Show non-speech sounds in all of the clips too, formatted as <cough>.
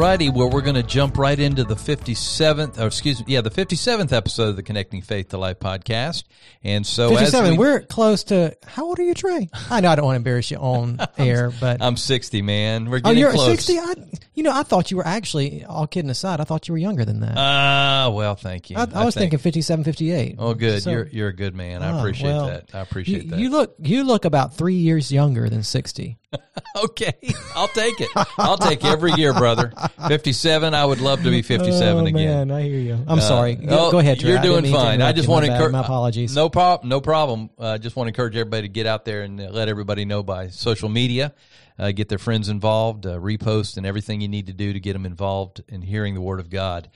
Alrighty, well, we're going to jump right into the 57th, or excuse me, yeah, the 57th episode of the Connecting Faith to Life podcast. And so, as 57. we- are close to. How old are you, Trey? I know I don't want to embarrass you on <laughs> air, but I'm 60, man. We're oh, getting you're close. 60. I, you know, I thought you were actually. All kidding aside, I thought you were younger than that. Ah, well, thank you. I, I was think- thinking 57, 58. Oh, good. So- you're you're a good man. I Oh, appreciate well, that. I appreciate you, that. you look you look about three years younger than 60. <laughs> okay, I'll take it. I'll take every year, brother. 57. I would love to be 57 oh, again. Man, I hear you. I'm Uh, sorry. Go, oh, go ahead, Trey. You're doing fine. I just want to encourage. My apologies. No problem. No problem. I uh, just want to encourage everybody to get out there and uh, let everybody know by social media. Uh, get their friends involved, uh, repost, and everything you need to do to get them involved in hearing the Word of God.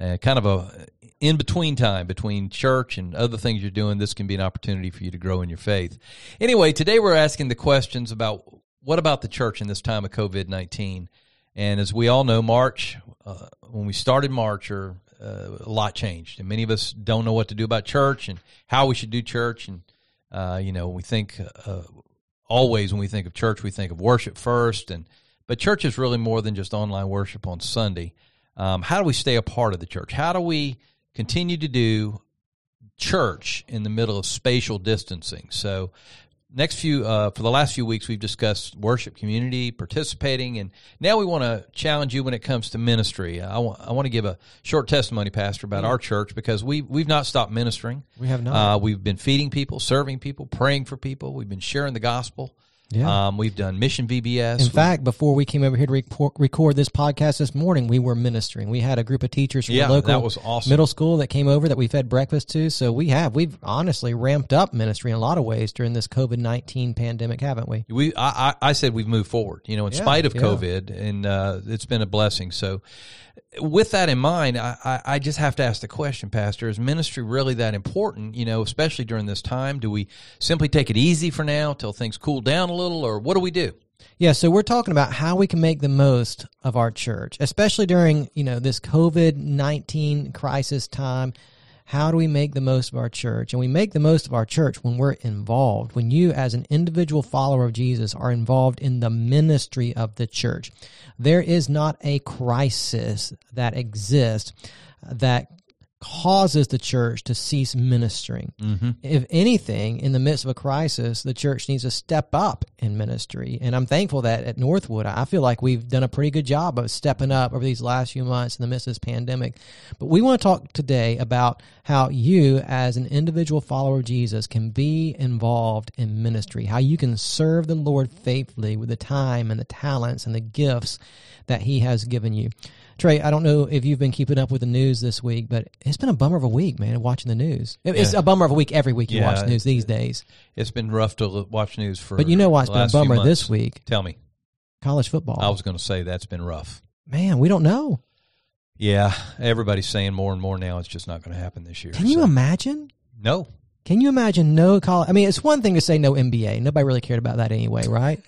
Uh, kind of a in between time between church and other things you're doing. This can be an opportunity for you to grow in your faith. Anyway, today we're asking the questions about what about the church in this time of COVID nineteen. And as we all know, March uh, when we started March, or uh, a lot changed, and many of us don't know what to do about church and how we should do church. And uh, you know, we think uh, always when we think of church, we think of worship first, and but church is really more than just online worship on Sunday. Um, how do we stay a part of the church? How do we continue to do church in the middle of spatial distancing? So, next few uh, for the last few weeks, we've discussed worship community participating, and now we want to challenge you when it comes to ministry. I want I want to give a short testimony, Pastor, about our church because we we've not stopped ministering. We have not. Uh, we've been feeding people, serving people, praying for people. We've been sharing the gospel. Yeah. Um, we've done mission VBS. In fact, before we came over here to record, record this podcast this morning, we were ministering. We had a group of teachers from Yeah, the local that was awesome. middle school that came over that we fed breakfast to. So we have we've honestly ramped up ministry in a lot of ways during this COVID nineteen pandemic, haven't we? we I, I I said we've moved forward. You know, in Yeah, spite of yeah. COVID, and uh, it's been a blessing. So, with that in mind, I, I, just have to ask the question, Pastor: Is ministry really that important? You know, especially during this time, do we simply take it easy for now till things cool down a little, or what do we do? Yeah, so we're talking about how we can make the most of our church, especially during, you know, this COVID-19 crisis time. How do we make the most of our church? And we make the most of our church when we're involved, when you as an individual follower of Jesus are involved in the ministry of the church. There is not a crisis that exists that causes the church to cease ministering. Mm-hmm. If anything, in the midst of a crisis, the church needs to step up in ministry. And I'm thankful that at Northwood, I feel like we've done a pretty good job of stepping up over these last few months in the midst of this pandemic. But we want to talk today about how you, as an individual follower of Jesus, can be involved in ministry, how you can serve the Lord faithfully with the time and the talents and the gifts that He has given you. Trey, I don't know if you've been keeping up with the news this week, but it's been a bummer of a week, man, watching the news. It's Yeah. a bummer of a week every week you Yeah, watch the news these days. It's been rough to watch news for. But you know why it's been a bummer this week? Tell me, College football. I was going to say that's been rough. man, we don't know. Yeah, everybody's saying more and more now. It's just not going to happen this year. Can you so- imagine? No, Can you imagine no college? I mean, it's one thing to say no NBA. Nobody really cared about that anyway, right?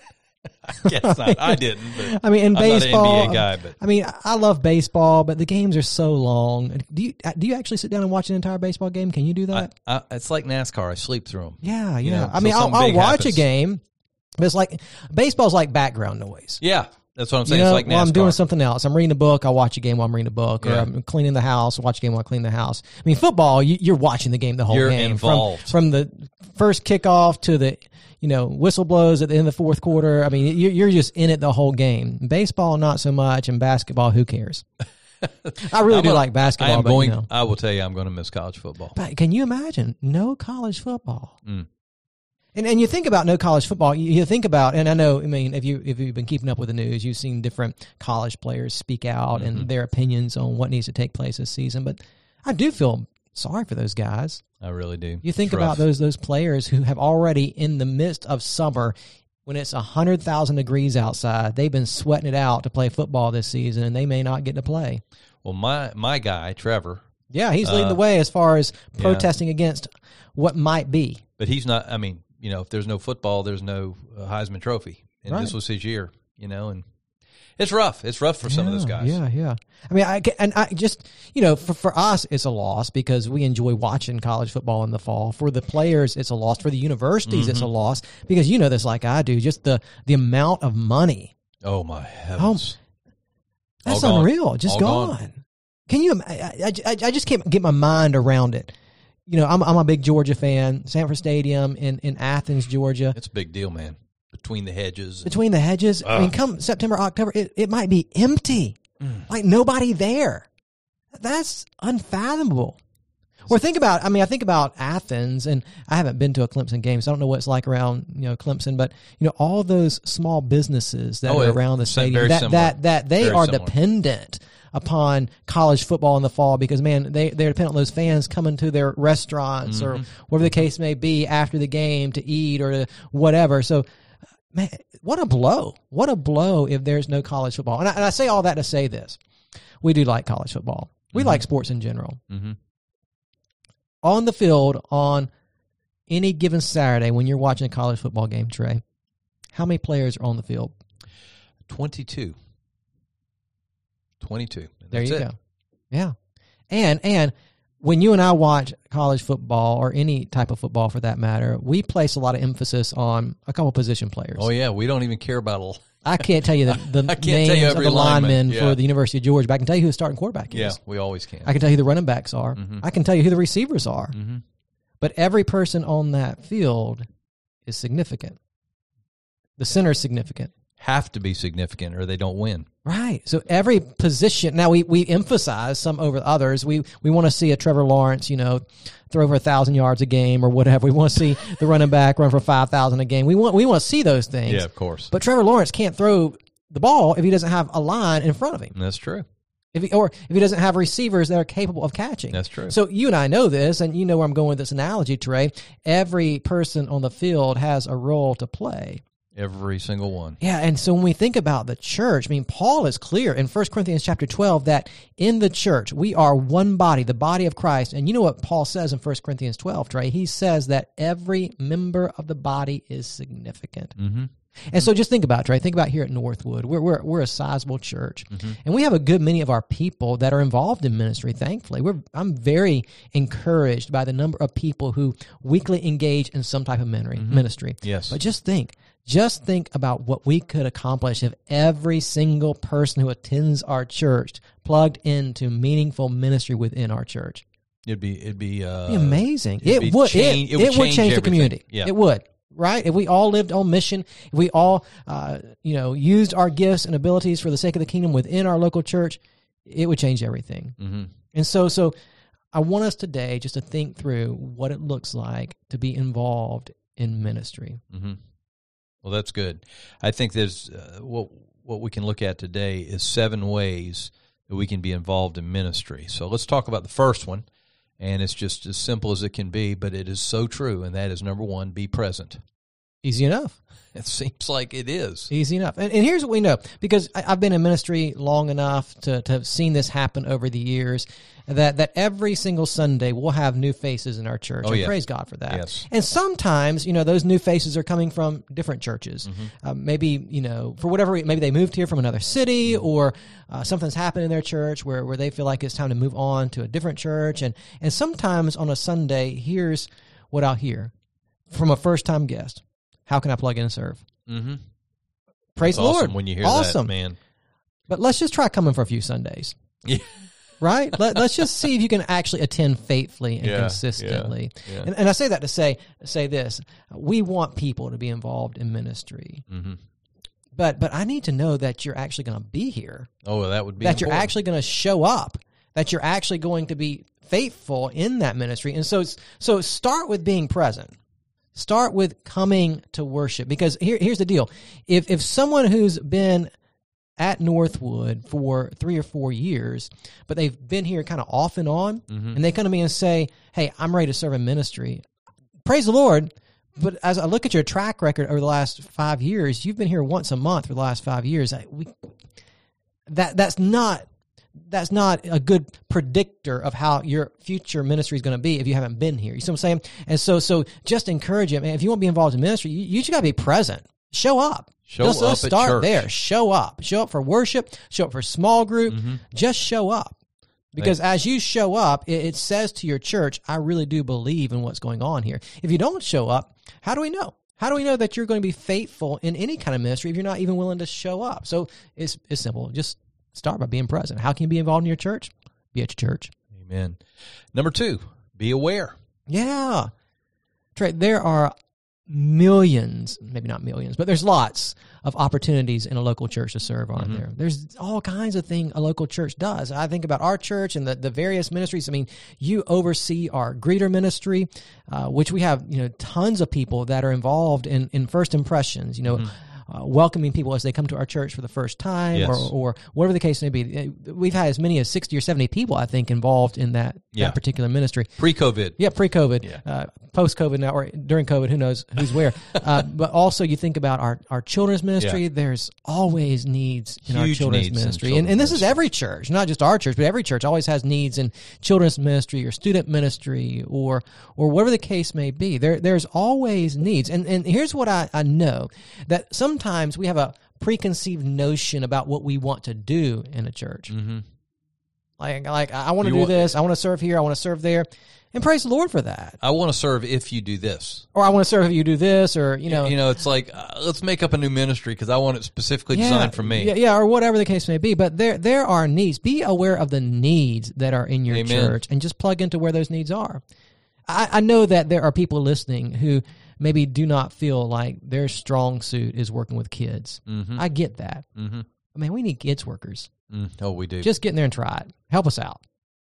<laughs> guess not. I didn't. I mean, in I'm not an baseball, NBA guy, but I mean, I love baseball, but the games are so long. Do you do you actually sit down and watch an entire baseball game? Can you do that? I, I, it's like NASCAR. I sleep through them. yeah, you yeah. know, I mean, I'll, I'll watch happens. a game, but it's like baseball's like background noise. Yeah, that's what I'm You saying. know, it's like NASCAR. I'm doing something else, I'm reading a book. I'll watch a game while I'm reading a book, or Yeah. I'm cleaning the house. Watch a game while I clean the house. I mean, football, you, you're watching the game the whole You're game involved. from from the first kickoff to the you know whistle blows at the end of the fourth quarter. I mean, you're, you're just in it the whole game. Baseball, not so much, and basketball, who cares? <laughs> I really I'm do like basketball. I am going. You know. I will tell you, I'm going to miss college football. But can you imagine no college football? Mm. And and you think about no college football. You, you think about, and I know, I mean, if you if you've been keeping up with the news, you've seen different college players speak out Mm-hmm. and their opinions on what needs to take place this season. But I do feel sorry for those guys. I really do. You think about those those players who have already in the midst of summer when it's 100,000 degrees outside. They've been sweating it out to play football this season, and they may not get to play. Well, my my guy Trevor, Yeah, he's leading Uh, the way as far as yeah. protesting against what might be. but he's not. I mean, you know, if there's no football, there's no uh, Heisman Trophy, and Right. this was his year. You know, and it's rough. It's rough for some of those guys. Yeah, yeah. I mean, I and I just you know for for us it's a loss because we enjoy watching college football in the fall. For the players, it's a loss. For the universities, it's a Mm-hmm. loss because you know this like I do. Just the the amount of money Oh my heavens! that's All gone. unreal. Just All gone. gone. Can you? I, I, I I just can't get my mind around it. You know, I'm I'm a big Georgia fan. Sanford Stadium in in Athens, Georgia. It's a big deal, man. Between the hedges, between the hedges. I mean, come September, October, it, it might be empty, like nobody there. That's unfathomable. Or think about, I mean, I think about Athens, and I haven't been to a Clemson game, so I don't know what it's like around, you know, Clemson. But you know, all those small businesses that Oh, are around the sa- stadium very that similar. that that they Very are similar. dependent upon college football in the fall because man, they they're dependent on those fans coming to their restaurants or Mm-hmm. whatever the case may be after the game to eat or to whatever. So man, what a blow! What a blow if there's no college football. And I, and I say all that to say this: we do like college football. We like sports in general. Mhm. On the field on any given Saturday when you're watching a college football game, Trey, how many players are on the field? 22. 22. There That's you it. go. Yeah, and and when you and I watch college football or any type of football for that matter, we place a lot of emphasis on a couple position players. Oh yeah, we don't even care about a. I can't tell you the, the <laughs> names you of the linemen Yeah. for the University of Georgia, but I can tell you who the starting quarterback is. Yeah, we always can. I can tell you who the running backs are. Mm-hmm. I can tell you who the receivers are. Mhm. But every person on that field is significant. The center is significant. Have to be significant, or they don't win. Right. So every position now we, we emphasize some over others. We we want to see a Trevor Lawrence, you know, throw over a thousand yards a game or whatever. We want to see the running back run for five thousand a game. We want we want to see those things. Yeah, of course. But Trevor Lawrence can't throw the ball if he doesn't have a line in front of him. That's true. If he, or if he doesn't have receivers that are capable of catching. That's true. So you and I know this, and you know where I'm going with this analogy, Trey. Every person on the field has a role to play. Every single one. Yeah, and so when we think about the church, I mean, Paul is clear in 1 Corinthians chapter 12 that in the church we are one body, the body of Christ. And you know what Paul says in 1 Corinthians 12, Trey? He says that every member of the body is significant. Mm-hmm. And so just think about it, Trey. Think about here at Northwood. We're, we're, we're a sizable church. Mm-hmm. And we have a good many of our people that are involved in ministry, thankfully. We're, I'm very encouraged by the number of people who weekly engage in some type of ministry. ministry. Yes. But just think, just think about what we could accomplish if every single person who attends our church plugged into meaningful ministry within our church. It'd be it'd be uh, be amazing. it'd It be would. change- it, it would it would change the community. Yeah. It would. Right? If we all lived on mission, if we all, uh, you know, used our gifts and abilities for the sake of the kingdom within our local church, it would change everything. hmm And so, so I want us today just to think through what it looks like to be involved in ministry. hmm Well, that's good. I think there's uh, what what we can look at today is seven ways that we can be involved in ministry. So let's talk about the first one, and it's just as simple as it can be, but it is so true, and that is number one: be present. Easy enough. <laughs> It seems like it is. Easy enough. And, and here's what we know because I, I've been in ministry long enough to, to have seen this happen over the years that, that every single Sunday we'll have new faces in our church. Oh, and yeah. praise God for that. Yes. And sometimes, you know, those new faces are coming from different churches. Mm-hmm. Uh, maybe, you know, for whatever reason, maybe they moved here from another city Mm-hmm. or uh, something's happened in their church where, where they feel like it's time to move on to a different church. And, and sometimes on a Sunday, here's what I'll hear from a first time guest. How can I plug in and serve? Mm-hmm. Praise the awesome Lord. when you hear awesome. that, man. But let's just try coming for a few Sundays. Yeah. <laughs> Right? Let, let's just see if you can actually attend faithfully and Yeah, consistently. yeah. And, and I say that to say say this: we want people to be involved in ministry, hmm but but I need to know that you're actually going to be here, Oh, that would be that you're actually going to show up, that you're actually going to be faithful in that ministry. And so so start with being present. Start with coming to worship because here, here's the deal. If if someone who's been at Northwood for three or four years, but they've been here kind of off and on, Mm-hmm. and they come to me and say, "Hey, I'm ready to serve in ministry." Praise the Lord, but as I look at your track record over the last five years, you've been here once a month for the last five years. I, we, that that's not that's not a good predictor of how your future ministry is going to be if you haven't been here. You see what I'm saying? And so, so just encourage him. If you want to be involved in ministry, you, you just got to be present. Show up. Show let's, up start there. Show up. Show up for worship. Show up for small group. Mm-hmm. Just show up. Because as you show up, it, it says to your church, I really do believe in what's going on here. If you don't show up, how do we know? How do we know that you're going to be faithful in any kind of ministry if you're not even willing to show up? So it's, it's simple. Just start by being present. How can you be involved in your church? Be at your church. Amen. Number two, be aware. Yeah. Trey, there are millions, maybe not millions, but there's lots of opportunities in a local church to serve, aren't there? There's all kinds of things a local church does. I think about our church and the, the various ministries. I mean, you oversee our greeter ministry, uh, which we have, you know, tons of people that are involved in, in first impressions, you know, uh, welcoming people as they come to our church for the first time Yes. or, or whatever the case may be. Uh, We've had as many as 60 or 70 people, I think, involved in that, Yeah. that particular ministry. Pre-COVID. Yeah, pre-COVID, Yeah. uh, post-COVID now, or during COVID, who knows who's where. <laughs> uh, but also, you think about our, our children's ministry. Yeah. There's always needs in our children's ministry, and, children's and this is every church, not just our church, but every church always has needs in children's ministry or student ministry or or whatever the case may be. There there's always needs, and and here's what I, I know that sometimes we have a preconceived notion about what we want to do in a church. Mm-hmm. Like like I want to do want- this, I want to serve here, I want to serve there, and praise the Lord for that. I want to serve if you do this. or I want to serve if you do this, or you know, you know, it's like uh, let's make up a new ministry because I want it specifically designed for me. Yeah, yeah, or whatever the case may be. But there, there are needs. Be aware of the needs that are in your Amen. church, and just plug into where those needs are. I, I know that there are people listening who maybe do not feel like their strong suit is working with kids. Mm-hmm. I get that. Mm-hmm. I mean, we need kids workers. Mm. Oh, we do. Just get in there and try it. Help us out.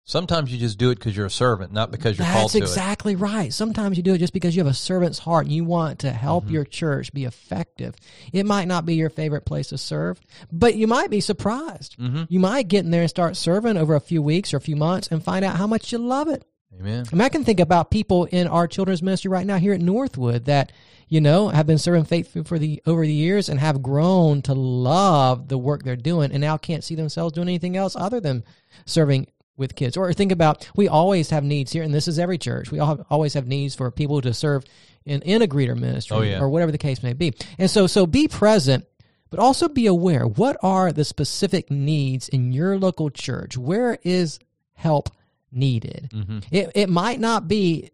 Sometimes you just do it because you're a servant, not because you're called That's to exactly right. Sometimes you do it just because you have a servant's heart and you want to help Mm-hmm. your church be effective. It might not be your favorite place to serve, but you might be surprised. Mm-hmm. You might get in there and start serving over a few weeks or a few months and find out how much you love it. Amen. I mean, I can think about people in our children's ministry right now here at Northwood that, you know, have been serving faithfully for the over the years and have grown to love the work they're doing and now can't see themselves doing anything else other than serving with kids. Or think about we always have needs here, and this is every church. We all have, always have needs for people to serve in, in a greeter ministry Oh, yeah. or whatever the case may be. And so so be present but also be aware what are the specific needs in your local church where is help needed. Mm-hmm. it, it might not be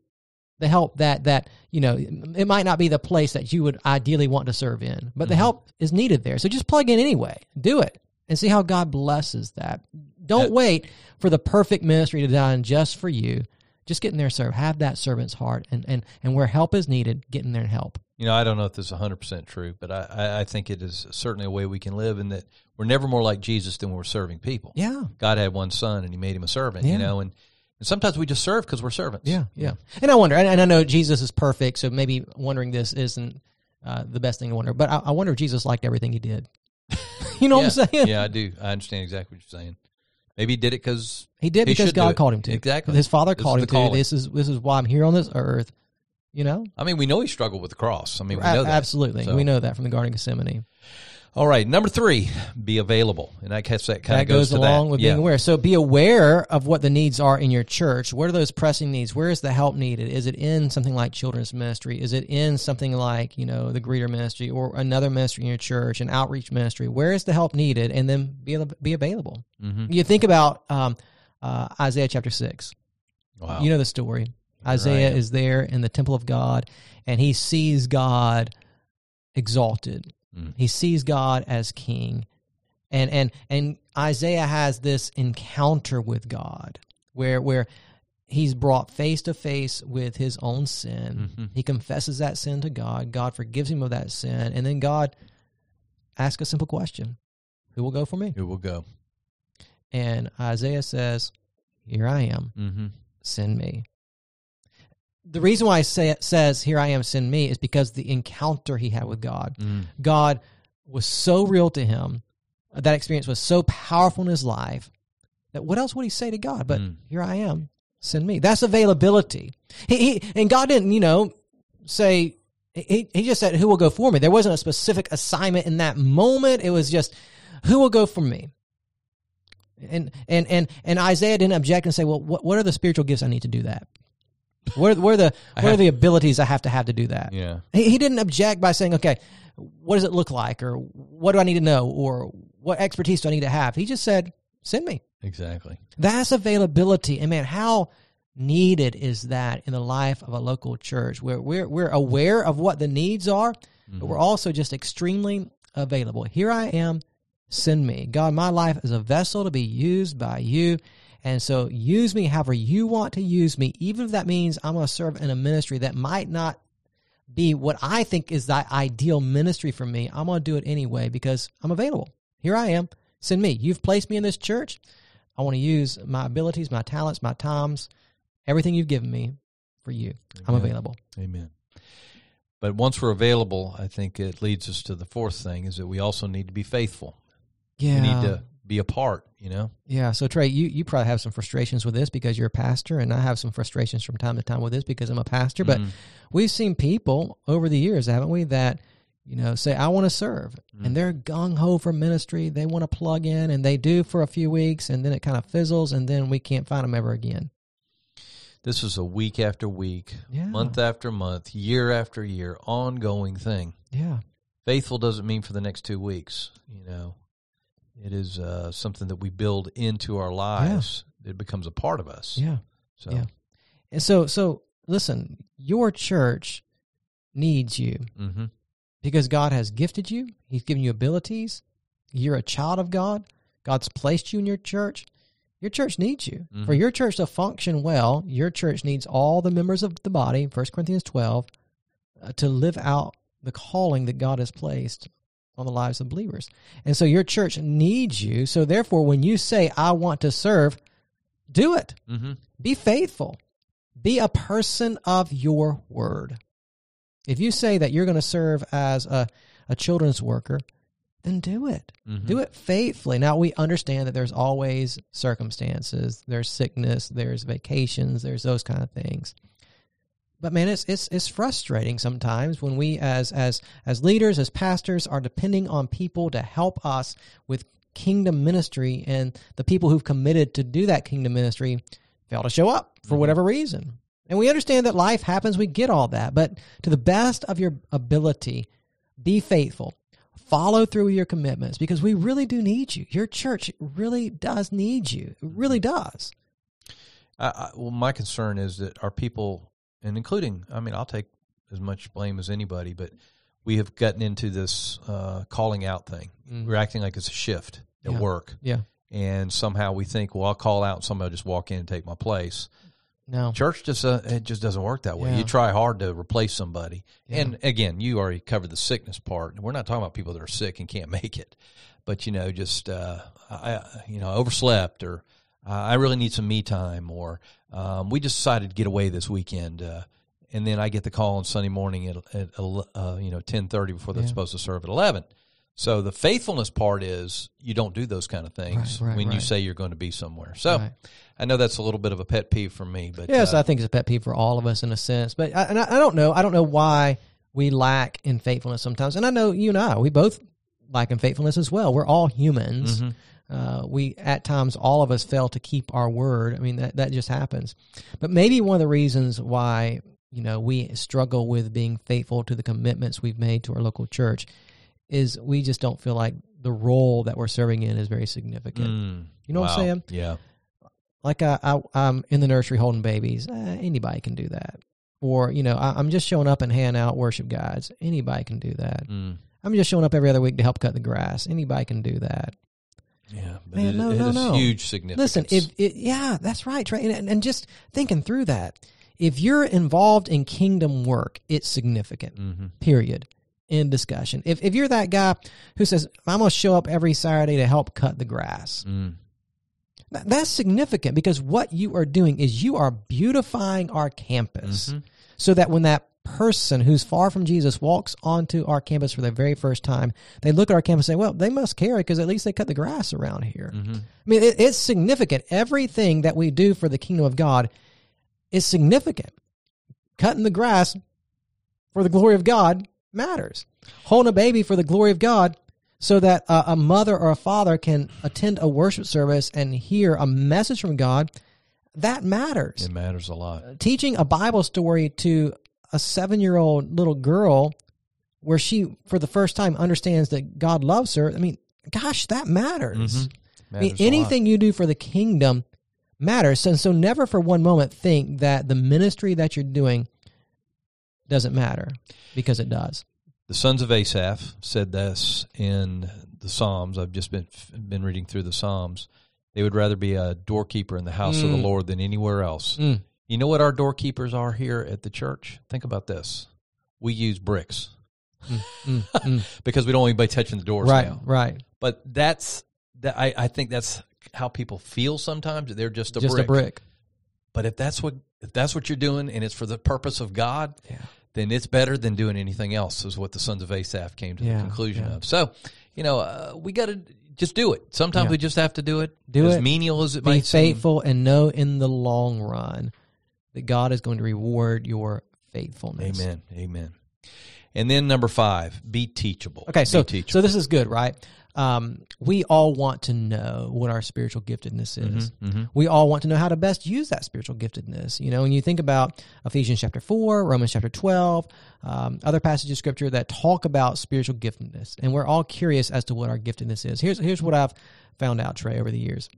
the help that that you know it might not be the place that you would ideally want to serve in but the help is needed there. So just plug in anyway. Do it and see how god blesses that. Don't Uh, wait for the perfect ministry to done just for you. Just get in there serve have that servant's heart and and and where help is needed get in there and help. You know, I don't know if this is 100% true, but I, I, I think it is certainly a way we can live in that we're never more like Jesus than when we're serving people. yeah. God had one son and he made him a servant, Yeah. you know, and, and sometimes we just serve because we're servants. Yeah, yeah. And I wonder, and, and I know Jesus is perfect, so maybe wondering this isn't uh, the best thing to wonder. But I, I wonder if Jesus liked everything he did. <laughs> you know yeah. what I'm saying? Yeah, I do. I understand exactly what you're saying. Maybe he did it because He did He because God called him to. Exactly. His father This called him to. calling. This is this is why I'm here on this earth. You know, I mean, we know he struggled with the cross. I mean, we A- know that. absolutely. So- We know that from the Garden of Gethsemane. All right, number three, be available, and I guess that kind That of goes, goes, along that. with yeah. being aware. So be aware of what the needs are in your church. What are those pressing needs? Where is the help needed? Is it in something like children's ministry? Is it in something like you know the greeter ministry or another ministry in your church, an outreach ministry? Where is the help needed? And then be be available. Mhm. You think about um, uh, Isaiah chapter six. Wow. You know the story. Isaiah am. is there in the temple of God, and he sees God exalted. Mm. He sees God as king. And and and Isaiah has this encounter with God where where he's brought face to face with his own sin. Mhm. He confesses that sin to God. God forgives him of that sin, and then God asks a simple question: Who will go for me? Who will go? And Isaiah says, "Here I am. Mm-hmm. Send me." The reason why I say it says, "Here I am. Send me," is because the encounter he had with God. Mm. God was so real to him. That experience was so powerful in his life that what else would he say to God? But Mm. here I am, send me. That's availability. He, he and God didn't, you know, say He, he just said, Who will go for me? There wasn't a specific assignment in that moment. It was just, Who will go for me? And and and and Isaiah didn't object and say, Well, what, what are the spiritual gifts I need to do that? What are, the what are the abilities I have to have to do that? Yeah. He, he didn't object by saying, Okay, what does it look like? Or what do I need to know? Or what expertise do I need to have? He just said, Send me. Exactly. That's availability. And man, how needed is that in the life of a local church where we're, we're aware of what the needs are, but we're mm-hmm. also just extremely available. Here I am, send me. God, my life is a vessel to be used by you. And so use me however you want to use me, even if that means I'm going to serve in a ministry that might not be what I think is the ideal ministry for me. I'm going to do it anyway because I'm available. Here I am. Send me. You've placed me in this church. I want to use my abilities, my talents, my times, everything you've given me for you. I'm available. Amen. But once we're available, I think it leads us to the fourth thing is that we also need to be faithful. Yeah. We need to be a part, you know? Yeah. So Trey, you, you probably have some frustrations with this because you're a pastor, and I have some frustrations from time to time with this because I'm a pastor. But Mhm. we've seen people over the years, haven't we, that you know say I want to serve, Mm. and they're gung ho for ministry. They want to plug in, and they do for a few weeks, and then it kind of fizzles, and then we can't find them ever again. This is a week after week, Yeah. month after month, year after year, ongoing thing. Yeah. Faithful doesn't mean for the next two weeks, you know. It is uh, something that we build into our lives. It becomes a part of us. Yeah. So, Yeah. And so, so listen, your church needs you hmm because God has gifted you. He's given you abilities. You're a child of God. God's placed you in your church. Your church needs you. For Mhm. your church to function well, your church needs all the members of the body, 1 Corinthians 12, uh, to live out the calling that God has placed on the lives of believers. And so your church needs you. So therefore, when you say, I want to serve, do it. hmm Be faithful. Be a person of your word. If you say that you're going to serve as a, a children's worker, then do it. hmm Do it faithfully. Now, we understand that there's always circumstances, there's sickness, there's vacations, there's those kind of things. But man, it's it's it's frustrating sometimes when we as as as leaders, as pastors are depending on people to help us with kingdom ministry and the people who've committed to do that kingdom ministry fail to show up for Mhm. whatever reason. And we understand that life happens, we get all that, but to the best of your ability, be faithful. Follow through with your commitments because we really do need you. Your church really does need you. It really does. I, I, well, my concern is that our people, and including, I mean, I'll take as much blame as anybody, but we have gotten into this uh, calling out thing. Mm. We're acting like it's a shift at Yeah. work, Yeah. and somehow we think, well, I'll call out, and somebody will just walk in and take my place. No. Church just uh, it just doesn't work that way. Yeah. You try hard to replace somebody, Yeah. and again, you already covered the sickness part. We're not talking about people that are sick and can't <laughs> make it, but you know, just uh, I you know overslept or uh, I really need some me time, or um, we just decided to get away this weekend. Uh, and then I get the call on Sunday morning at, at uh, you know ten thirty before they're Yeah. supposed to serve at eleven. So the faithfulness part is you don't do those kind of things Right, right, when you say you're going to be somewhere. So Right. I know that's a little bit of a pet peeve for me, but Yes, uh, I think it's a pet peeve for all of us in a sense. But I, and I, I don't know. I don't know why we lack in faithfulness sometimes. And I know you and I, we both lack in faithfulness as well. We're all humans. Mhm. Uh, we at times all of us fail to keep our word. I mean that that just happens. But maybe one of the reasons why you know we struggle with being faithful to the commitments we've made to our local church is we just don't feel like the role that we're serving in is very significant. Mm, You know what I'm saying? Yeah. like I, I I'm in the nursery holding babies. Eh, anybody can do that. Or you know, I, I'm just showing up and handing out worship guides. Anybody can do that. Mm, I'm just showing up every other week to help cut the grass. Anybody can do that. Yeah. But Man, it, no, it no, no. huge significance. Listen, if it, yeah, that's right, Trey. And, and just thinking through that, if you're involved in kingdom work, it's significant. hmm Period. In discussion. If if you're that guy who says I'm gonna show up every Saturday to help cut the grass, mm, Th- That's significant because what you are doing is you are beautifying our campus Mhm. so that when that person who's far from Jesus walks onto our campus for the very first time, they look at our campus and say, well, they must care because at least they cut the grass around here. Mhm. I mean, it, it's significant. Everything that we do for the kingdom of God is significant. Cutting the grass for the glory of God matters. Holding a baby for the glory of God so that a, a mother or a father can attend a worship service and hear a message from God, that matters. It matters a lot. Teaching a Bible story to a seven year old little girl where she, for the first time, understands that God loves her, I mean, gosh, that matters. Mhm. I mean, Matters a lot. anything you do for the kingdom matters. And so never for one moment think that the ministry that you're doing doesn't matter because it does. The sons of Asaph said this in the Psalms. I've just been been reading through the Psalms. They would rather be a doorkeeper in the house of the Mm. Lord than anywhere else. Mm. You know what our doorkeepers are here at the church? Think about this. We use bricks Mm, mm. <laughs> because we don't want anybody touching the doors right, now. right. But that's that. I, I think that's how people feel sometimes. They're just a brick. Just brick. a brick. But if that's what if that's what you're doing and it's for the purpose of God, Yeah. then it's better than doing anything else. Is what the sons of Asaph came to Yeah, the conclusion yeah. of. So, you know, uh, we got to just do it. Sometimes we just have to do it. Do as it. menial as it Be might seem. faithful and know in the long run that God is going to reward your faithfulness. Amen. Amen. And then number five, be teachable. Okay, so teachable. so this is good, right? Um, we all want to know what our spiritual giftedness is. Mhm. We all want to know how to best use that spiritual giftedness. You know, when you think about Ephesians chapter four, Romans chapter twelve, um, other passages of scripture that talk about spiritual giftedness, and we're all curious as to what our giftedness is. Here's here's what I've found out, Trey, over the years.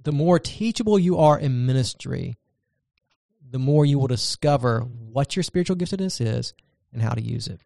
The more teachable you are in ministry, the more you will discover what your spiritual giftedness is and how to use it.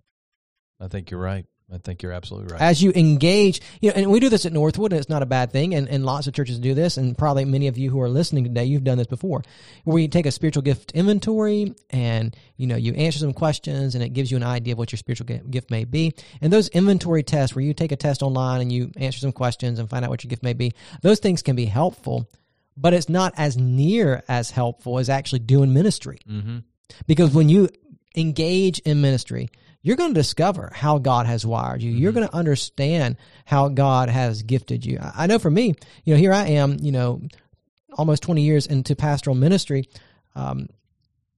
I think you're right. I think you're absolutely right. as you engage, you know, and we do this at Northwood, and it's not a bad thing, and, and lots of churches do this, and probably many of you who are listening today, you've done this before, where you take a spiritual gift inventory, and you know, you answer some questions, and it gives you an idea of what your spiritual gift may be. And those inventory tests, where you take a test online and you answer some questions and find out what your gift may be, those things can be helpful, but it's not as near as helpful as actually doing ministry. mm-hmm. Because when you engage in ministry, you're going to discover how God has wired you. You're going to understand how God has gifted you. I I know for me, you know, here I am, you know, almost 20 years into pastoral ministry. Um,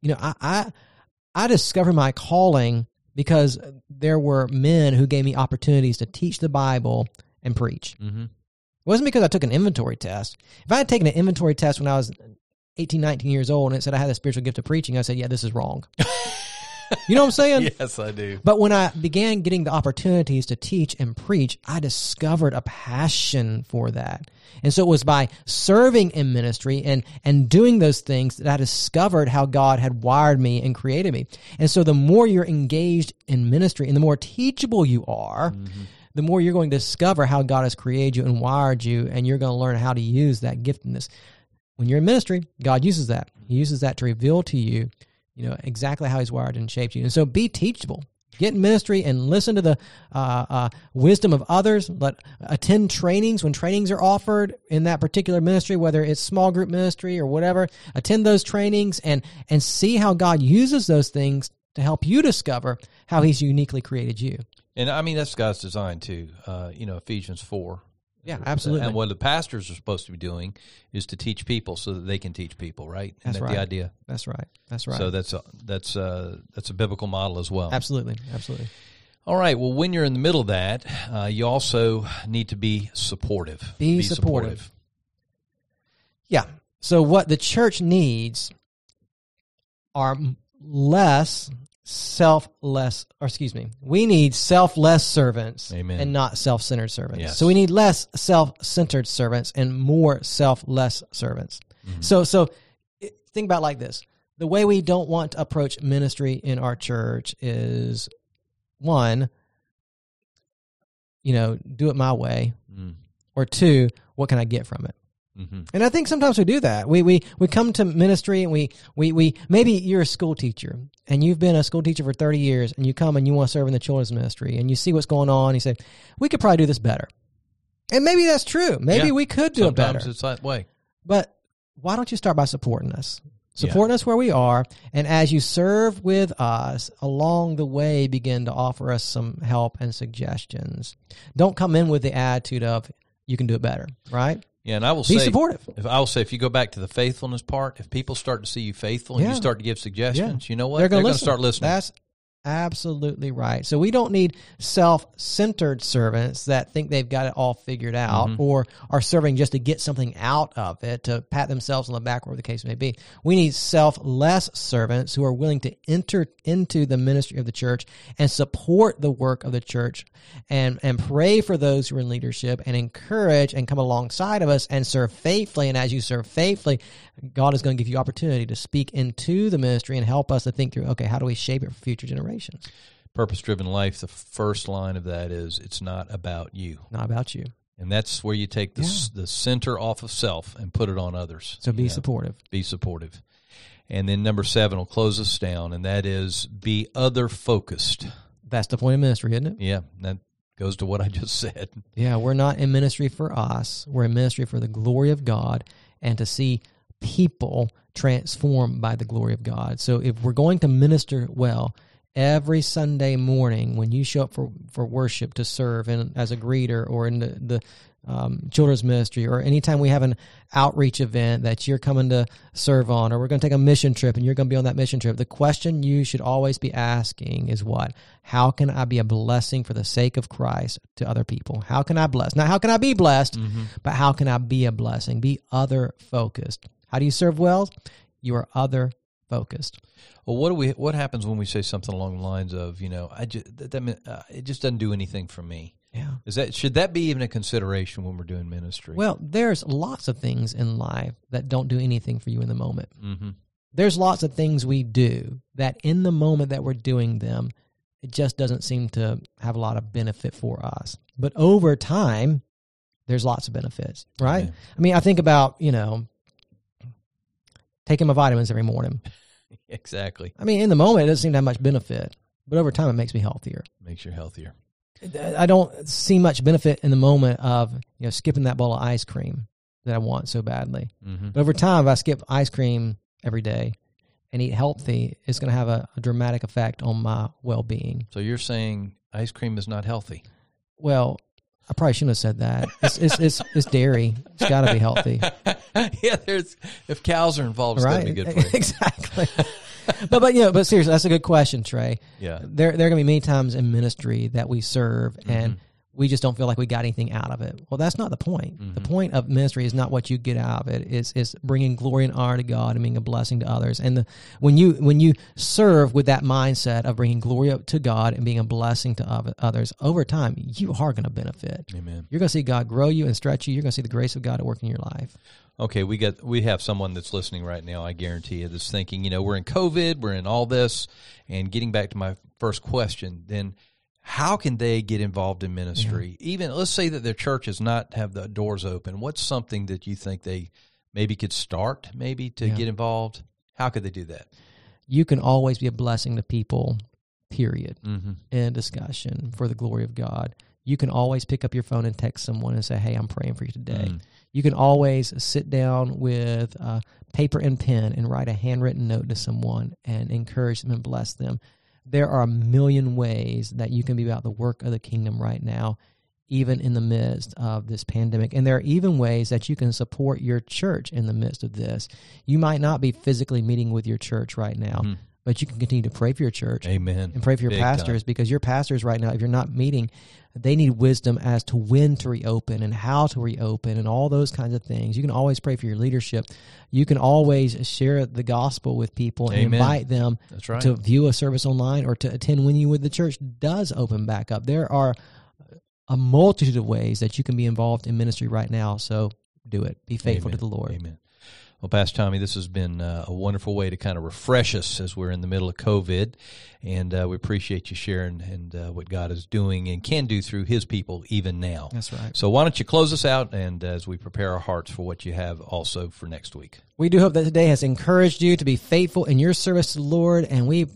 you know, I, I, I discovered my calling because there were men who gave me opportunities to teach the Bible and preach. Mm-hmm. It wasn't because I took an inventory test. If I had taken an inventory test when I was 18, 19 years old and it said I had the spiritual gift of preaching, I said, yeah, this is wrong. <laughs> you know what I'm saying? Yes, I do. But when I began getting the opportunities to teach and preach, I discovered a passion for that. And so it was by serving in ministry and, and doing those things that I discovered how God had wired me and created me. And so the more you're engaged in ministry and the more teachable you are, mm-hmm. The more you're going to discover how God has created you and wired you, and you're going to learn how to use that giftedness. When you're in ministry, God uses that. He uses that to reveal to you, you know, exactly how He's wired and shaped you. And so be teachable. Get in ministry and listen to the uh, uh, wisdom of others. Let attend trainings when trainings are offered in that particular ministry, whether it's small group ministry or whatever. Attend those trainings and and see how God uses those things to help you discover how He's uniquely created you. And I mean, that's God's design too. Uh, you know, Ephesians 4. Yeah, absolutely. And what the pastors are supposed to be doing is to teach people so that they can teach people, right? Isn't That's that right. the idea? That's right. That's right. So that's a, that's a, that's a biblical model as well. absolutely, absolutely. All right. Well, when you're in the middle of that, uh, you also need to be supportive. Be supportive. Yeah. So what the church needs are less selfless, or excuse me, we need selfless servants Amen. and not self-centered servants. Yes. So we need less self-centered servants and more selfless servants. So so think about it like this. The way we don't want to approach ministry in our church is one, you know, do it my way, Mm. or two, what can I get from it? Hmm And I think sometimes we do that. We we we come to ministry and we we we maybe you're a school teacher and you've been a school teacher for 30 years and you come and you want to serve in the children's ministry and you see what's going on. And you say, we could probably do this better. And maybe that's true. Maybe Yeah. we could do it better. Sometimes it's that way. But why don't you start by supporting us? Supporting us where we are, and as you serve with us along the way, begin to offer us some help and suggestions. Don't come in with the attitude of you can do it better, right? Yeah, and I will Be say, supportive. if I will say, if you go back to the faithfulness part, if people start to see you faithful and Yeah. you start to give suggestions, you know what? They're going to start listening. That's Absolutely right. So we don't need self-centered servants that think they've got it all figured out mm-hmm. or are serving just to get something out of it, to pat themselves on the back, whatever the case may be. We need selfless servants who are willing to enter into the ministry of the church and support the work of the church and, and pray for those who are in leadership and encourage and come alongside of us and serve faithfully. And as you serve faithfully, God is going to give you opportunity to speak into the ministry and help us to think through, okay, how do we shape it for future generations? Purpose driven life, the first line of that is it's not about you. Not about you. And that's where you take the, s the center off of self and put it on others. So be Yeah. supportive. Be supportive. And then number seven will close us down, and that is be other focused. That's the point of ministry, isn't it? Yeah, that goes to what I just said. Yeah, we're not in ministry for us. We're in ministry for the glory of God and to see people transformed by the glory of God. So if we're going to minister well, every Sunday morning when you show up for, for worship to serve and as a greeter or in the, the um, children's ministry or anytime we have an outreach event that you're coming to serve on or we're going to take a mission trip and you're going to be on that mission trip the question you should always be asking is what? How can i be a blessing for the sake of christ to other people? How can i bless? Not how can i be blessed? But how can i be a blessing? Be other focused how do you serve well you are other focused Well, what do we? What happens when we say something along the lines of, you know, I just that, that uh, it just doesn't do anything for me. yeah Is that should that be even a consideration when we're doing ministry? well there's lots of things in life that don't do anything for you in the moment hmm there's lots of things we do that in the moment that we're doing them, it just doesn't seem to have a lot of benefit for us. But over time, there's lots of benefits, right? Yeah. I mean, I think about, you know, taking my vitamins every morning. <laughs> exactly I mean, in the moment, it doesn't seem to have much benefit, but over time, it makes me healthier. makes you healthier. I don't see much benefit in the moment of, you know, skipping that bowl of ice cream that I want so badly. hmm But over time, if I skip ice cream every day and eat healthy, it's going to have a, a dramatic effect on my well being. So you're saying ice cream is not healthy? Well, I probably shouldn't have said that. It's it's it's, it's dairy. It's got to be healthy, <laughs> yeah, there's if cows are involved, it's right? going to be good for you. <laughs> exactly. but but you know, but seriously, that's a good question, Trey. Yeah, There there are going to be many times in ministry that we serve and Mm-hmm. We just don't feel like we got anything out of it. Well, that's not the point. The Mm-hmm. point of ministry is not what you get out of it. Is is bringing glory and honor to God and being a blessing to others. And the, when you when you serve with that mindset of bringing glory up to God and being a blessing to others, over time you are going to benefit. amen. You're going to see God grow you and stretch you. You're going to see the grace of God at work in your life. Okay, we got we have someone that's listening right now. I guarantee you, that's thinking, you know, we're in COVID, we're in all this, and getting back to my first question, then how can they get involved in ministry? Even let's say that their church does not have the doors open. What's something that you think they maybe could start, maybe to Yeah. get involved? How could they do that? You can always be a blessing to people. Period. Mm-hmm. in discussion for the glory of God. You can always pick up your phone and text someone and say, Hey, I'm praying for you today. Mm. You can always sit down with uh, paper and pen and write a handwritten note to someone and encourage them and bless them. There are a million ways that you can be about the work of the kingdom right now, even in the midst of this pandemic. And there are even ways that you can support your church in the midst of this. You might not be physically meeting with your church right now, Mhm. but you can continue to pray for your church Amen. and pray for your Big pastors because your pastors right now, if you're not meeting, they need wisdom as to when to reopen and how to reopen and all those kinds of things. You can always pray for your leadership. You can always share the gospel with people and invite them right. to view a service online or to attend when you with the church does open back up. There are a multitude of ways that you can be involved in ministry right now. So do it. Be faithful Amen. to the Lord. Amen. Well, Pastor Tommy, this has been uh, a wonderful way to kind of refresh us as we're in the middle of COVID, and uh, we appreciate you sharing and uh, what God is doing and can do through His people even now. That's right. So, why don't you close us out, and as we prepare our hearts for what you have also for next week. We do hope that today has encouraged you to be faithful in your service to the Lord, and we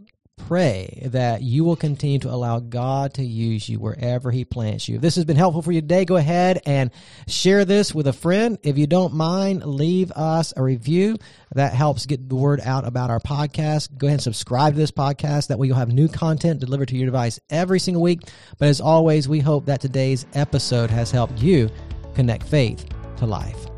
pray that you will continue to allow God to use you wherever He plants you. If this has been helpful for you today, go ahead and share this with a friend. If you don't mind, leave us a review. That helps get the word out about our podcast. Go ahead and subscribe to this podcast. That way you'll have new content delivered to your device every single week. But as always, we hope that today's episode has helped you connect faith to life.